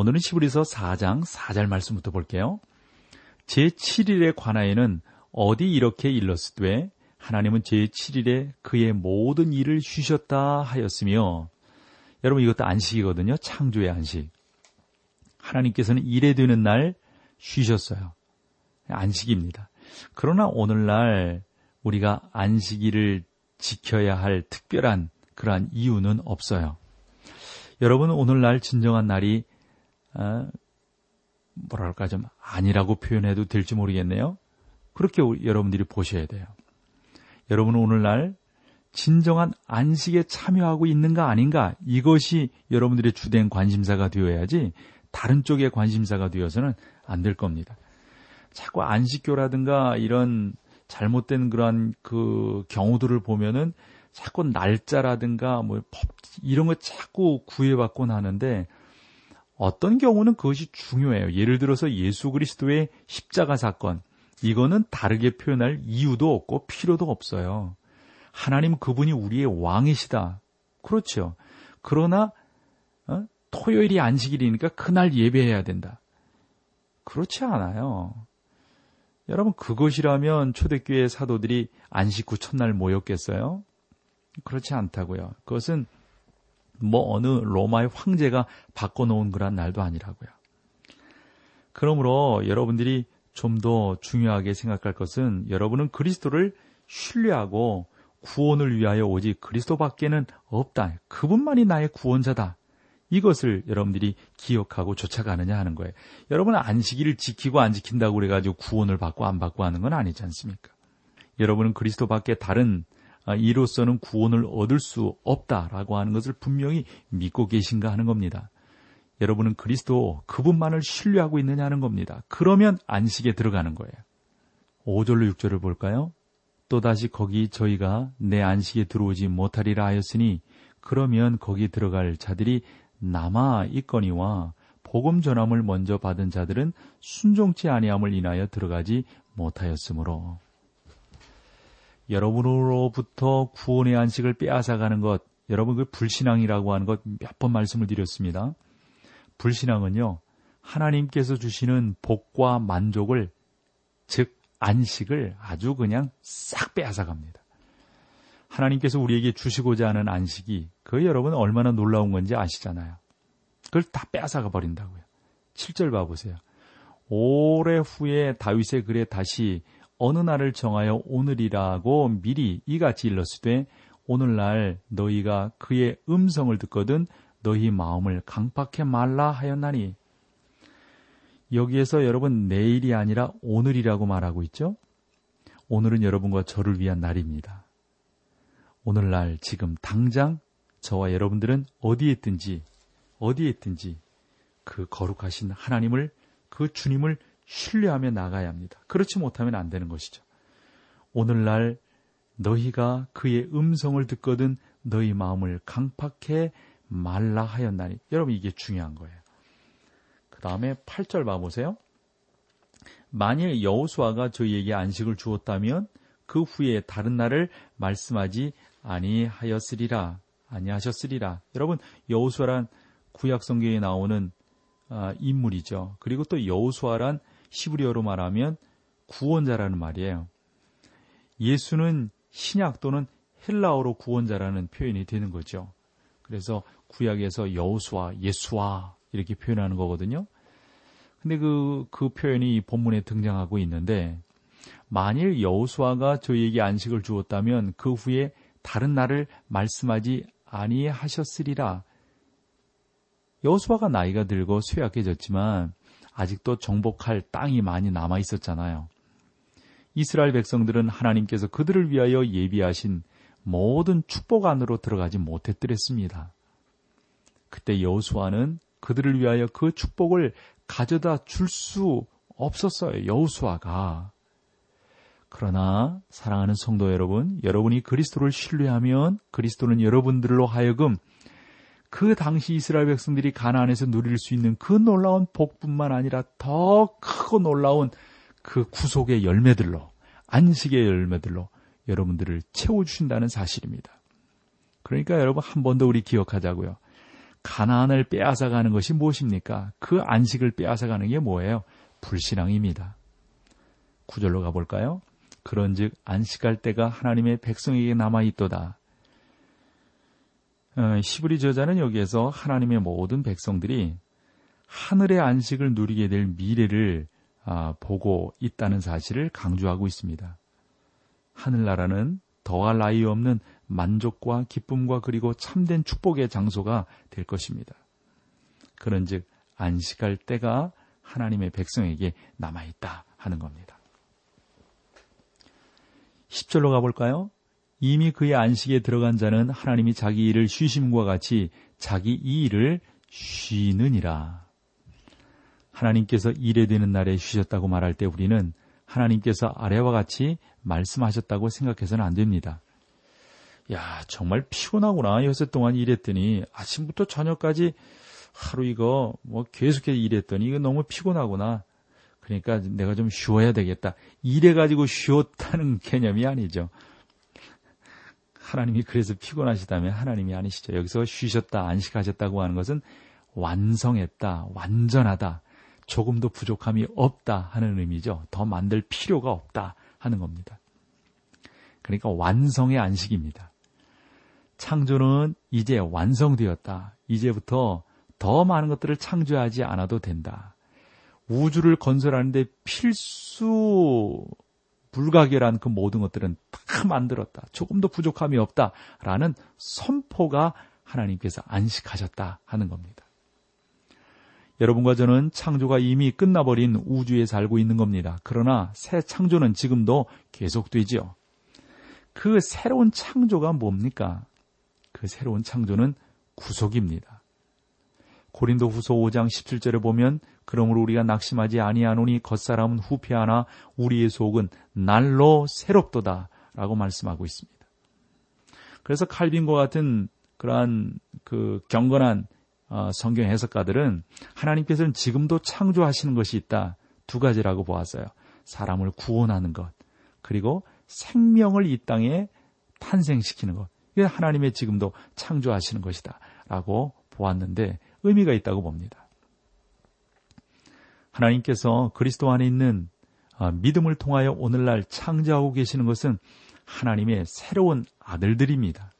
오늘은 시부리서 4장 4절 말씀부터 볼게요. 제7일에 관하여는 어디 이렇게 일렀으되 하나님은 제7일에 그의 모든 일을 쉬셨다 하였으며 여러분 이것도 안식이거든요. 창조의 안식. 하나님께서는 일에 되는 날 쉬셨어요. 안식입니다. 그러나 오늘날 우리가 안식일을 지켜야 할 특별한 그러한 이유는 없어요. 여러분 오늘날 진정한 날이 어, 뭐랄까 좀 아니라고 표현해도 될지 모르겠네요. 그렇게 여러분들이 보셔야 돼요. 여러분은 오늘날 진정한 안식에 참여하고 있는가 아닌가 이것이 여러분들의 주된 관심사가 되어야지 다른 쪽의 관심사가 되어서는 안 될 겁니다. 자꾸 안식교라든가 이런 잘못된 그러한 그 경우들을 보면은 자꾸 날짜라든가 뭐 법 이런 거 자꾸 구애받곤 하는데 어떤 경우는 그것이 중요해요. 예를 들어서 예수 그리스도의 십자가 사건. 이거는 다르게 표현할 이유도 없고 필요도 없어요. 하나님 그분이 우리의 왕이시다. 그렇죠. 그러나 어? 토요일이 안식일이니까 그날 예배해야 된다. 그렇지 않아요. 여러분 그것이라면 초대교회 사도들이 안식 후 첫날 모였겠어요? 그렇지 않다고요. 그것은 뭐 어느 로마의 황제가 바꿔놓은 그런 날도 아니라고요. 그러므로 여러분들이 좀 더 중요하게 생각할 것은 여러분은 그리스도를 신뢰하고 구원을 위하여 오직 그리스도밖에는 없다. 그분만이 나의 구원자다. 이것을 여러분들이 기억하고 쫓아가느냐 하는 거예요. 여러분은 안식일을 지키고 안 지킨다고 그래가지고 구원을 받고 안 받고 하는 건 아니지 않습니까? 여러분은 그리스도밖에 다른 아, 이로서는 구원을 얻을 수 없다라고 하는 것을 분명히 믿고 계신가 하는 겁니다. 여러분은 그리스도 그분만을 신뢰하고 있느냐 하는 겁니다. 그러면 안식에 들어가는 거예요. 5절로 6절을 볼까요? 또다시 거기 저희가 내 안식에 들어오지 못하리라 하였으니 그러면 거기 들어갈 자들이 남아 있거니와 복음 전함을 먼저 받은 자들은 순종치 아니함을 인하여 들어가지 못하였으므로 여러분으로부터 구원의 안식을 빼앗아가는 것, 여러분 그 불신앙이라고 하는 것 몇 번 말씀을 드렸습니다. 불신앙은요, 하나님께서 주시는 복과 만족을, 즉, 안식을 아주 그냥 싹 빼앗아갑니다. 하나님께서 우리에게 주시고자 하는 안식이, 그 여러분 얼마나 놀라운 건지 아시잖아요. 그걸 다 빼앗아가 버린다고요. 7절 봐보세요. 오래 후에 다윗의 글에 다시 어느 날을 정하여 오늘이라고 미리 이같이 일렀으되 오늘날 너희가 그의 음성을 듣거든 너희 마음을 강팍해 말라 하였나니 여기에서 여러분 내일이 아니라 오늘이라고 말하고 있죠. 오늘은 여러분과 저를 위한 날입니다. 오늘날 지금 당장 저와 여러분들은 어디에 있든지 어디에 있든지 그 거룩하신 하나님을 그 주님을 신뢰하며 나가야 합니다. 그렇지 못하면 안 되는 것이죠. 오늘날 너희가 그의 음성을 듣거든 너희 마음을 강팍해 말라 하였나니. 여러분 이게 중요한 거예요. 그 다음에 8절 봐보세요. 만일 여호수아가 저희에게 안식을 주었다면 그 후에 다른 날을 말씀하지 아니하였으리라 아니하셨으리라. 여러분 여호수아란 구약 성경에 나오는 아, 인물이죠. 그리고 또 여호수아란 히브리어로 말하면 구원자라는 말이에요. 예수는 신약 또는 헬라어로 구원자라는 표현이 되는 거죠. 그래서 구약에서 여호수아, 예수아 이렇게 표현하는 거거든요. 근데 그, 그 표현이 본문에 등장하고 있는데, 만일 여호수아가 저희에게 안식을 주었다면 그 후에 다른 날을 말씀하지 아니하셨으리라. 여호수아가 나이가 들고 쇠약해졌지만 아직도 정복할 땅이 많이 남아 있었잖아요. 이스라엘 백성들은 하나님께서 그들을 위하여 예비하신 모든 축복 안으로 들어가지 못했더랬습니다. 그때 여호수아는 그들을 위하여 그 축복을 가져다 줄 수 없었어요. 여우수아가. 그러나 사랑하는 성도 여러분, 여러분이 그리스도를 신뢰하면 그리스도는 여러분들로 하여금 그 당시 이스라엘 백성들이 가나안에서 누릴 수 있는 그 놀라운 복뿐만 아니라 더 크고 놀라운 그 구속의 열매들로 안식의 열매들로 여러분들을 채워 주신다는 사실입니다. 그러니까 여러분 한 번 더 우리 기억하자고요. 가나안을 빼앗아 가는 것이 무엇입니까? 그 안식을 빼앗아 가는 게 뭐예요? 불신앙입니다. 구절로 가볼까요? 그런즉 안식할 때가 하나님의 백성에게 남아 있도다. 어, 시브리 저자는 여기에서 하나님의 모든 백성들이 하늘의 안식을 누리게 될 미래를 아, 보고 있다는 사실을 강조하고 있습니다. 하늘나라는 더할 나위 없는 만족과 기쁨과 그리고 참된 축복의 장소가 될 것입니다. 그런즉 안식할 때가 하나님의 백성에게 남아 있다 하는 겁니다. 10절로 가볼까요? 이미 그의 안식에 들어간 자는 하나님이 자기 일을 쉬심과 같이 자기 이 일을 쉬느니라. 하나님께서 일에 되는 날에 쉬셨다고 말할 때 우리는 하나님께서 아래와 같이 말씀하셨다고 생각해서는 안 됩니다. 야, 정말 피곤하구나. 여섯 동안 일했더니 아침부터 저녁까지 하루 이거 뭐 계속해서 일했더니 이거 너무 피곤하구나. 그러니까 내가 좀 쉬어야 되겠다. 일해가지고 쉬었다는 개념이 아니죠. 하나님이 그래서 피곤하시다면 하나님이 아니시죠. 여기서 쉬셨다, 안식하셨다고 하는 것은 완성했다, 완전하다, 조금도 부족함이 없다 하는 의미죠. 더 만들 필요가 없다 하는 겁니다. 그러니까 완성의 안식입니다. 창조는 이제 완성되었다. 이제부터 더 많은 것들을 창조하지 않아도 된다. 우주를 건설하는데 필수 불가결한 그 모든 것들은 다 만들었다. 조금도 부족함이 없다 라는 선포가 하나님께서 안식하셨다 하는 겁니다. 여러분과 저는 창조가 이미 끝나버린 우주에 살고 있는 겁니다. 그러나 새 창조는 지금도 계속되지요. 그 새로운 창조가 뭡니까? 그 새로운 창조는 구속입니다. 고린도 후소 5장 17절에 보면 그러므로 우리가 낙심하지 아니하노니 겉사람은 후패하나 우리의 속은 날로 새롭도다 라고 말씀하고 있습니다. 그래서 칼빈과 같은 그러한 그 경건한 어, 성경 해석가들은 하나님께서는 지금도 창조하시는 것이 있다. 두 가지라고 보았어요. 사람을 구원하는 것, 그리고 생명을 이 땅에 탄생시키는 것. 이게 하나님의 지금도 창조하시는 것이다. 라고 보았는데 의미가 있다고 봅니다. 하나님께서 그리스도 안에 있는 아, 믿음을 통하여 오늘날 창조하고 계시는 것은 하나님의 새로운 아들들입니다.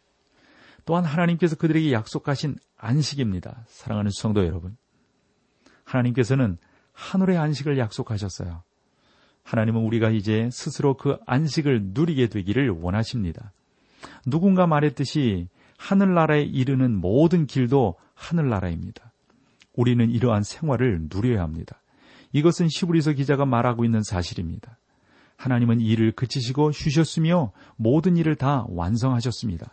또한 하나님께서 그들에게 약속하신 안식입니다. 사랑하는 성도 여러분. 하나님께서는 하늘의 안식을 약속하셨어요. 하나님은 우리가 이제 스스로 그 안식을 누리게 되기를 원하십니다. 누군가 말했듯이 하늘나라에 이르는 모든 길도 하늘나라입니다. 우리는 이러한 생활을 누려야 합니다. 이것은 시브리서 기자가 말하고 있는 사실입니다. 하나님은 일을 그치시고 쉬셨으며 모든 일을 다 완성하셨습니다.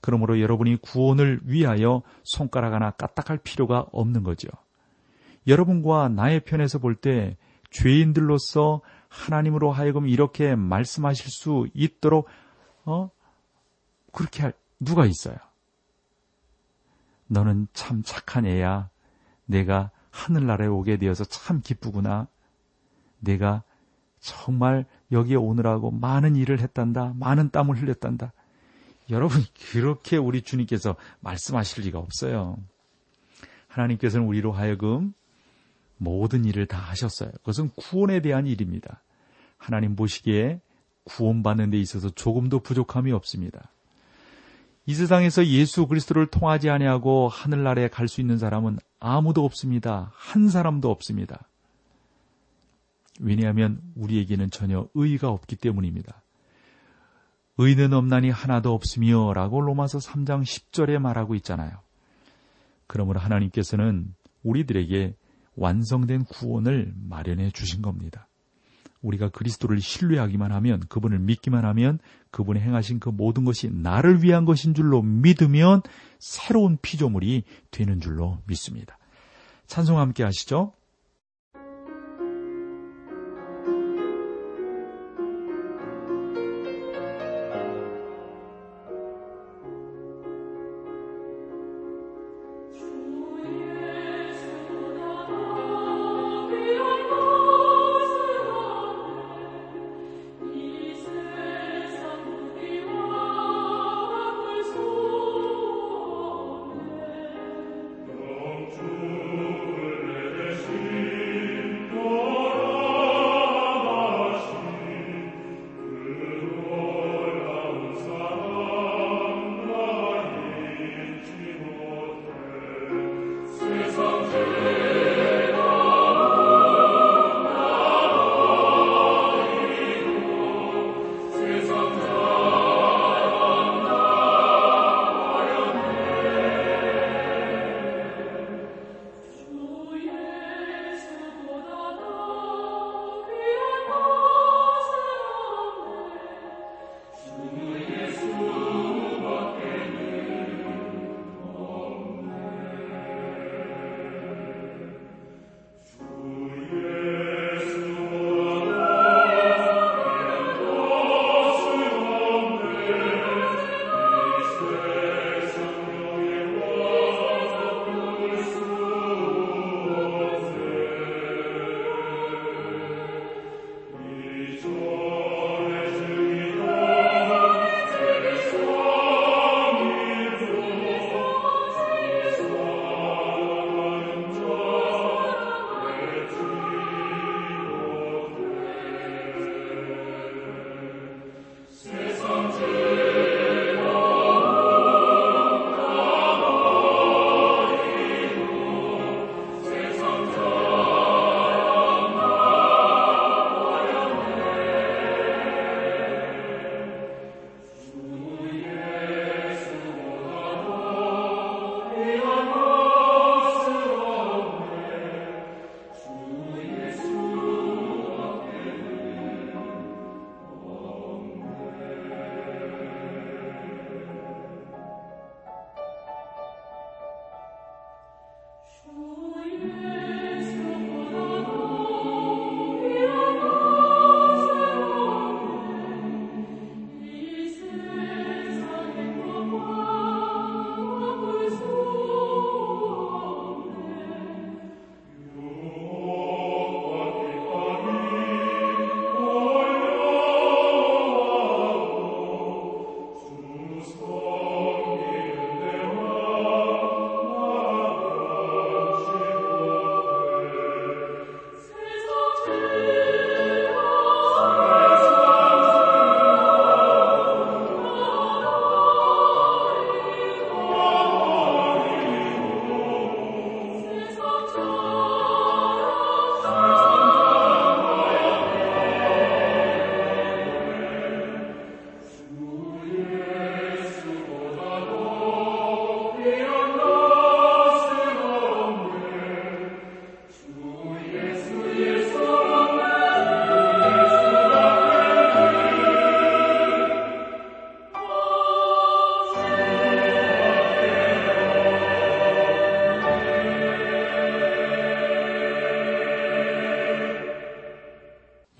그러므로 여러분이 구원을 위하여 손가락 하나 까딱할 필요가 없는 거죠. 여러분과 나의 편에서 볼 때 죄인들로서 하나님으로 하여금 이렇게 말씀하실 수 있도록 어 그렇게 할 누가 있어요? 너는 참 착한 애야. 내가 하늘나라에 오게 되어서 참 기쁘구나. 내가 정말 여기에 오느라고 많은 일을 했단다. 많은 땀을 흘렸단다. 여러분, 그렇게 우리 주님께서 말씀하실 리가 없어요. 하나님께서는 우리로 하여금 모든 일을 다 하셨어요. 그것은 구원에 대한 일입니다. 하나님 보시기에 구원받는 데 있어서 조금도 부족함이 없습니다. 이 세상에서 예수 그리스도를 통하지 아니하고 하늘나라에 갈 수 있는 사람은 아무도 없습니다. 한 사람도 없습니다. 왜냐하면 우리에게는 전혀 의의가 없기 때문입니다. 의는 없나니 하나도 없으며 라고 로마서 3장 10절에 말하고 있잖아요. 그러므로 하나님께서는 우리들에게 완성된 구원을 마련해 주신 겁니다. 우리가 그리스도를 신뢰하기만 하면 그분을 믿기만 하면 그분이 행하신 그 모든 것이 나를 위한 것인 줄로 믿으면 새로운 피조물이 되는 줄로 믿습니다. 찬송 함께 하시죠.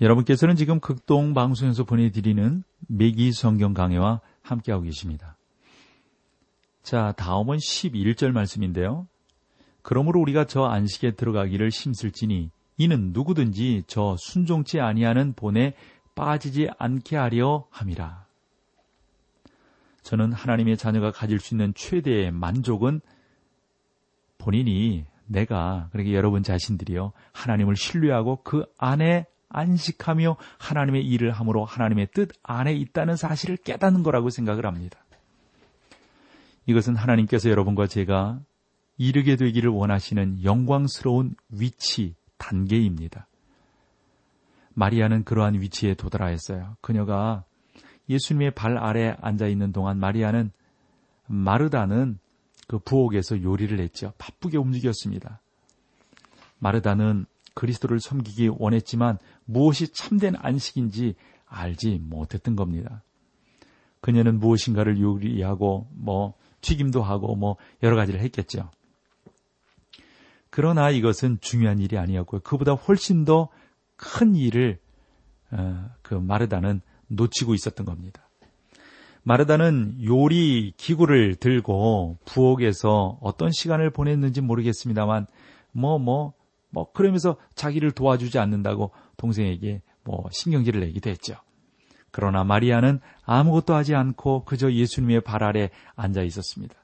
여러분께서는 지금 극동 방송에서 보내드리는 매기 성경 강해와 함께하고 계십니다. 자, 다음은 11절 말씀인데요. 그러므로 우리가 저 안식에 들어가기를 힘쓸지니 이는 누구든지 저 순종치 아니하는 본에 빠지지 않게 하려 함이라. 저는 하나님의 자녀가 가질 수 있는 최대의 만족은 본인이 내가 그러게 여러분 자신들이요 하나님을 신뢰하고 그 안에 안식하며 하나님의 일을 함으로 하나님의 뜻 안에 있다는 사실을 깨닫는 거라고 생각을 합니다. 이것은 하나님께서 여러분과 제가 이르게 되기를 원하시는 영광스러운 위치, 단계입니다. 마리아는 그러한 위치에 도달하였어요. 그녀가 예수님의 발 아래 앉아 있는 동안 마리아는 마르다는 그 부엌에서 요리를 했죠. 바쁘게 움직였습니다. 마르다는 그리스도를 섬기기 원했지만 무엇이 참된 안식인지 알지 못했던 겁니다. 그녀는 무엇인가를 요리하고 뭐 튀김도 하고 뭐 여러 가지를 했겠죠. 그러나 이것은 중요한 일이 아니었고요. 그보다 훨씬 더 큰 일을 어, 그 마르다는 놓치고 있었던 겁니다. 마르다는 요리 기구를 들고 부엌에서 어떤 시간을 보냈는지 모르겠습니다만 뭐뭐 뭐, 뭐 그러면서 자기를 도와주지 않는다고 동생에게 뭐 신경질을 내기도 했죠. 그러나 마리아는 아무것도 하지 않고 그저 예수님의 발 아래 앉아 있었습니다.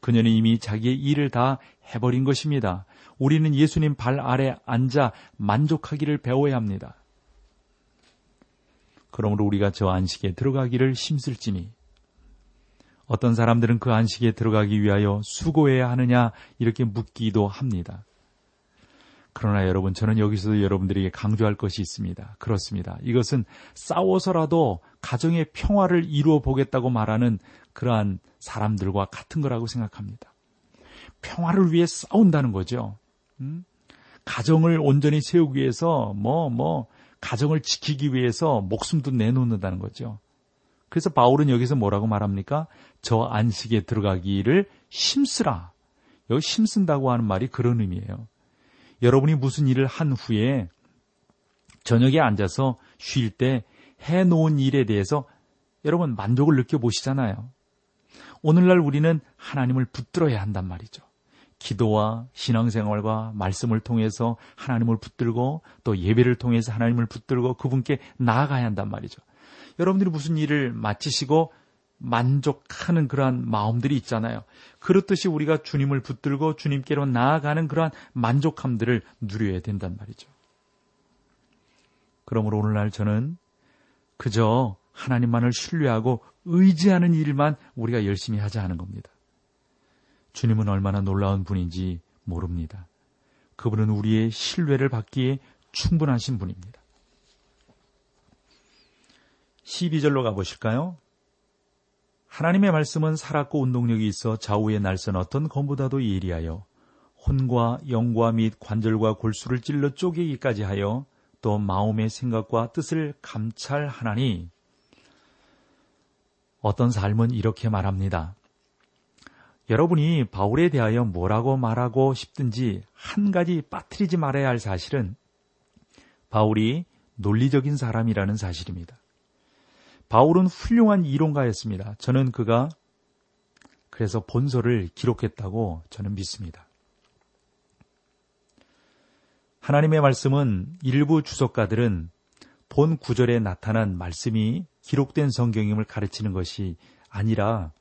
그녀는 이미 자기의 일을 다 해버린 것입니다. 우리는 예수님 발 아래 앉아 만족하기를 배워야 합니다. 그러므로 우리가 저 안식에 들어가기를 힘쓸지니 어떤 사람들은 그 안식에 들어가기 위하여 수고해야 하느냐 이렇게 묻기도 합니다. 그러나 여러분, 저는 여기서도 여러분들에게 강조할 것이 있습니다. 그렇습니다. 이것은 싸워서라도 가정의 평화를 이루어 보겠다고 말하는 그러한 사람들과 같은 거라고 생각합니다. 평화를 위해 싸운다는 거죠. 음? 가정을 온전히 세우기 위해서 뭐, 뭐, 가정을 지키기 위해서 목숨도 내놓는다는 거죠. 그래서 바울은 여기서 뭐라고 말합니까? 저 안식에 들어가기를 힘쓰라. 여기 힘쓴다고 하는 말이 그런 의미예요. 여러분이 무슨 일을 한 후에 저녁에 앉아서 쉴 때 해놓은 일에 대해서 여러분 만족을 느껴보시잖아요. 오늘날 우리는 하나님을 붙들어야 한단 말이죠. 기도와 신앙생활과 말씀을 통해서 하나님을 붙들고 또 예배를 통해서 하나님을 붙들고 그분께 나아가야 한단 말이죠. 여러분들이 무슨 일을 마치시고 만족하는 그러한 마음들이 있잖아요. 그렇듯이 우리가 주님을 붙들고 주님께로 나아가는 그러한 만족함들을 누려야 된단 말이죠. 그러므로 오늘날 저는 그저 하나님만을 신뢰하고 의지하는 일만 우리가 열심히 하자 하는 겁니다. 주님은 얼마나 놀라운 분인지 모릅니다. 그분은 우리의 신뢰를 받기에 충분하신 분입니다. 12절로 가보실까요? 하나님의 말씀은 살았고 운동력이 있어 좌우의 날선 어떤 검보다도 예리하여 혼과 영과 및 관절과 골수를 찔러 쪼개기까지 하여 또 마음의 생각과 뜻을 감찰하나니 어떤 삶은 이렇게 말합니다. 여러분이 바울에 대하여 뭐라고 말하고 싶든지 한 가지 빠뜨리지 말아야 할 사실은 바울이 논리적인 사람이라는 사실입니다. 바울은 훌륭한 이론가였습니다. 저는 그가 그래서 본서를 기록했다고 저는 믿습니다. 하나님의 말씀은 일부 주석가들은 본 구절에 나타난 말씀이 기록된 성경임을 가르치는 것이 아니라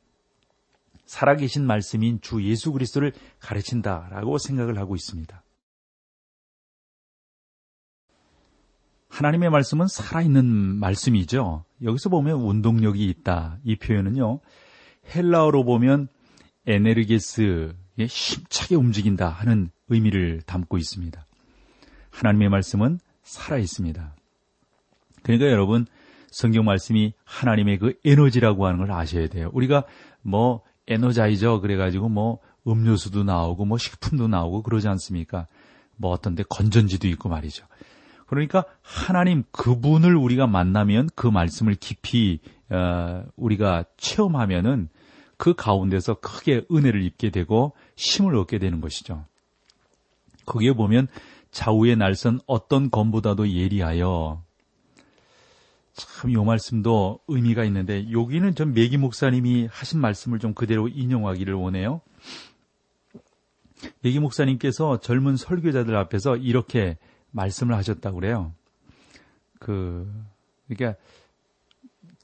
살아계신 말씀인 주 예수 그리스도를 가르친다라고 생각을 하고 있습니다. 하나님의 말씀은 살아있는 말씀이죠. 여기서 보면 운동력이 있다. 이 표현은요. 헬라어로 보면 에네르게스에 힘차게 움직인다 하는 의미를 담고 있습니다. 하나님의 말씀은 살아있습니다. 그러니까 여러분 성경 말씀이 하나님의 그 에너지라고 하는 걸 아셔야 돼요. 우리가 뭐 에너자이저 그래가지고 뭐 음료수도 나오고 뭐 식품도 나오고 그러지 않습니까? 뭐 어떤 데 건전지도 있고 말이죠. 그러니까 하나님 그분을 우리가 만나면 그 말씀을 깊이 어, 우리가 체험하면은 그 가운데서 크게 은혜를 입게 되고 힘을 얻게 되는 것이죠. 거기에 보면 좌우의 날선 어떤 검보다도 예리하여 참이 말씀도 의미가 있는데 여기는 전 메기 목사님이 하신 말씀을 좀 그대로 인용하기를 원해요. 메기 목사님께서 젊은 설교자들 앞에서 이렇게 말씀을 하셨다고 그래요. 그 그러니까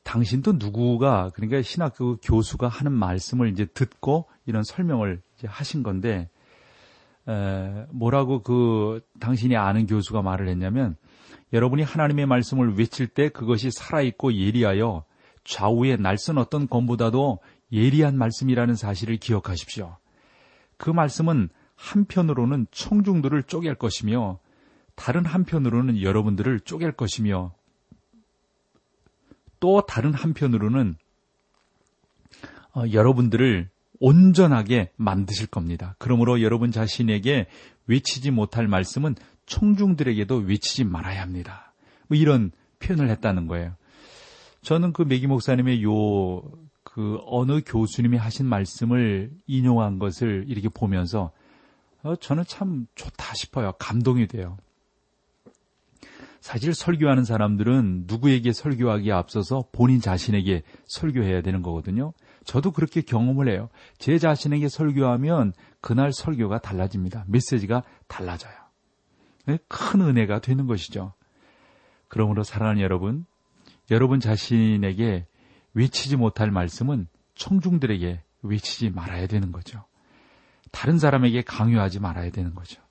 당신도 누구가 그러니까 신학교 그 교수가 하는 말씀을 이제 듣고 이런 설명을 이제 하신 건데 에, 뭐라고 그 당신이 아는 교수가 말을 했냐면 여러분이 하나님의 말씀을 외칠 때 그것이 살아있고 예리하여 좌우에 날선 어떤 검보다도 예리한 말씀이라는 사실을 기억하십시오. 그 말씀은 한편으로는 청중들을 쪼갤 것이며 다른 한편으로는 여러분들을 쪼갤 것이며 또 다른 한편으로는 어, 여러분들을 온전하게 만드실 겁니다. 그러므로 여러분 자신에게 외치지 못할 말씀은 청중들에게도 외치지 말아야 합니다. 뭐 이런 표현을 했다는 거예요. 저는 그 메기 목사님의 요, 그 어느 교수님이 하신 말씀을 인용한 것을 이렇게 보면서 어, 저는 참 좋다 싶어요. 감동이 돼요. 사실 설교하는 사람들은 누구에게 설교하기에 앞서서 본인 자신에게 설교해야 되는 거거든요. 저도 그렇게 경험을 해요. 제 자신에게 설교하면 그날 설교가 달라집니다. 메시지가 달라져요. 네, 큰 은혜가 되는 것이죠. 그러므로 사랑하는 여러분, 여러분 자신에게 외치지 못할 말씀은 청중들에게 외치지 말아야 되는 거죠. 다른 사람에게 강요하지 말아야 되는 거죠.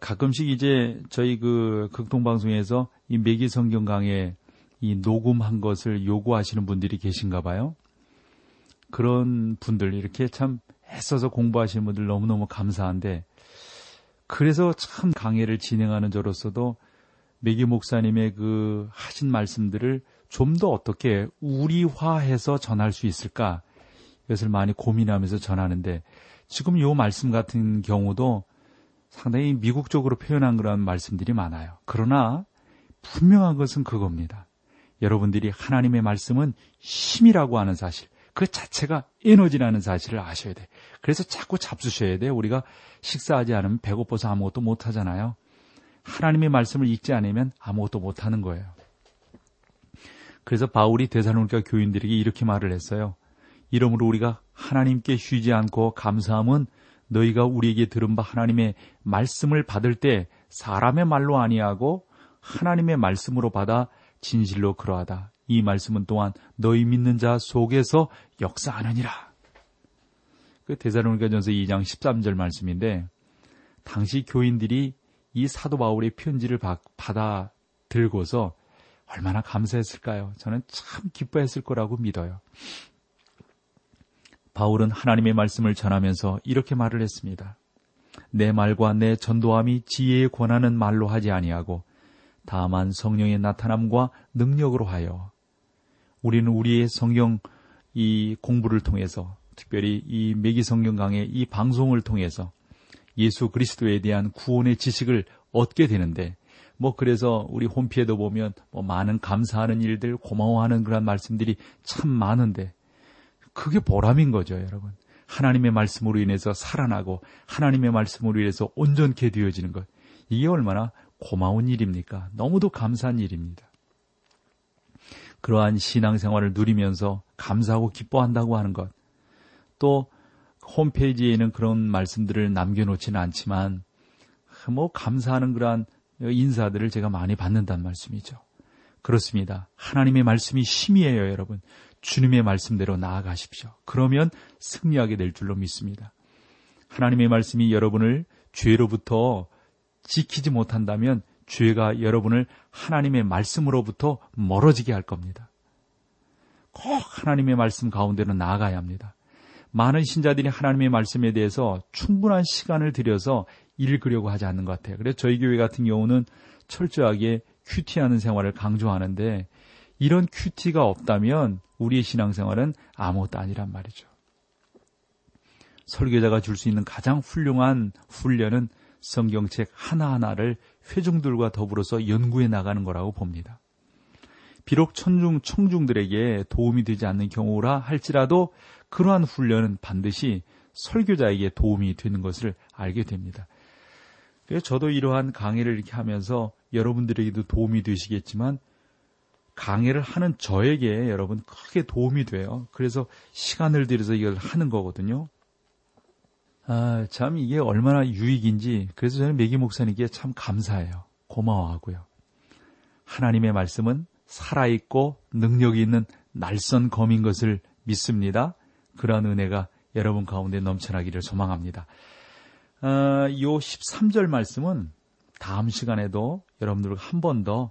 가끔씩 이제 저희 그 극동방송에서 이 매기 성경 강의 이 녹음한 것을 요구하시는 분들이 계신가 봐요. 그런 분들 이렇게 참 애써서 공부하시는 분들 너무너무 감사한데 그래서 참 강의를 진행하는 저로서도 매기 목사님의 그 하신 말씀들을 좀 더 어떻게 우리화해서 전할 수 있을까 이것을 많이 고민하면서 전하는데 지금 요 말씀 같은 경우도 상당히 미국적으로 표현한 그런 말씀들이 많아요. 그러나 분명한 것은 그겁니다. 여러분들이 하나님의 말씀은 힘이라고 하는 사실, 그 자체가 에너지라는 사실을 아셔야 돼. 그래서 자꾸 잡수셔야 돼. 우리가 식사하지 않으면 배고파서 아무것도 못 하잖아요. 하나님의 말씀을 읽지 않으면 아무것도 못 하는 거예요. 그래서 바울이 대사로니까 교인들에게 이렇게 말을 했어요. 이러므로 우리가 하나님께 쉬지 않고 감사함은 너희가 우리에게 들은 바 하나님의 말씀을 받을 때 사람의 말로 아니하고 하나님의 말씀으로 받아 진실로 그러하다. 이 말씀은 또한 너희 믿는 자 속에서 역사하느니라. 그 대사로니가전서 2장 13절 말씀인데 당시 교인들이 이 사도 바울의 편지를 받아 들고서 얼마나 감사했을까요? 저는 참 기뻐했을 거라고 믿어요. 바울은 하나님의 말씀을 전하면서 이렇게 말을 했습니다. 내 말과 내 전도함이 지혜에 권하는 말로 하지 아니하고 다만 성령의 나타남과 능력으로 하여 우리는 우리의 성경 이 공부를 통해서 특별히 이 매기 성경 강의 이 방송을 통해서 예수 그리스도에 대한 구원의 지식을 얻게 되는데 뭐 그래서 우리 홈피에도 보면 뭐 많은 감사하는 일들 고마워하는 그런 말씀들이 참 많은데 그게 보람인 거죠, 여러분. 하나님의 말씀으로 인해서 살아나고 하나님의 말씀으로 인해서 온전케 되어지는 것. 이게 얼마나 고마운 일입니까? 너무도 감사한 일입니다. 그러한 신앙생활을 누리면서 감사하고 기뻐한다고 하는 것. 또 홈페이지에는 그런 말씀들을 남겨놓지는 않지만 뭐 감사하는 그러한 인사들을 제가 많이 받는다는 말씀이죠. 그렇습니다. 하나님의 말씀이 힘이에요, 여러분. 주님의 말씀대로 나아가십시오. 그러면 승리하게 될 줄로 믿습니다. 하나님의 말씀이 여러분을 죄로부터 지키지 못한다면 죄가 여러분을 하나님의 말씀으로부터 멀어지게 할 겁니다. 꼭 하나님의 말씀 가운데로 나아가야 합니다. 많은 신자들이 하나님의 말씀에 대해서 충분한 시간을 들여서 읽으려고 하지 않는 것 같아요. 그래서 저희 교회 같은 경우는 철저하게 큐티하는 생활을 강조하는데 이런 큐티가 없다면 우리의 신앙생활은 아무것도 아니란 말이죠. 설교자가 줄 수 있는 가장 훌륭한 훈련은 성경책 하나하나를 회중들과 더불어서 연구해 나가는 거라고 봅니다. 비록 천중, 청중들에게 도움이 되지 않는 경우라 할지라도 그러한 훈련은 반드시 설교자에게 도움이 되는 것을 알게 됩니다. 그래서 저도 이러한 강의를 이렇게 하면서 여러분들에게도 도움이 되시겠지만 강의를 하는 저에게 여러분 크게 도움이 돼요. 그래서 시간을 들여서 이걸 하는 거거든요. 아, 참 이게 얼마나 유익인지 그래서 저는 메기 목사님께 참 감사해요. 고마워하고요. 하나님의 말씀은 살아있고 능력이 있는 날선 검인 것을 믿습니다. 그러한 은혜가 여러분 가운데 넘쳐나기를 소망합니다. 어, 요 13절 말씀은 다음 시간에도 여러분들과 한 번 더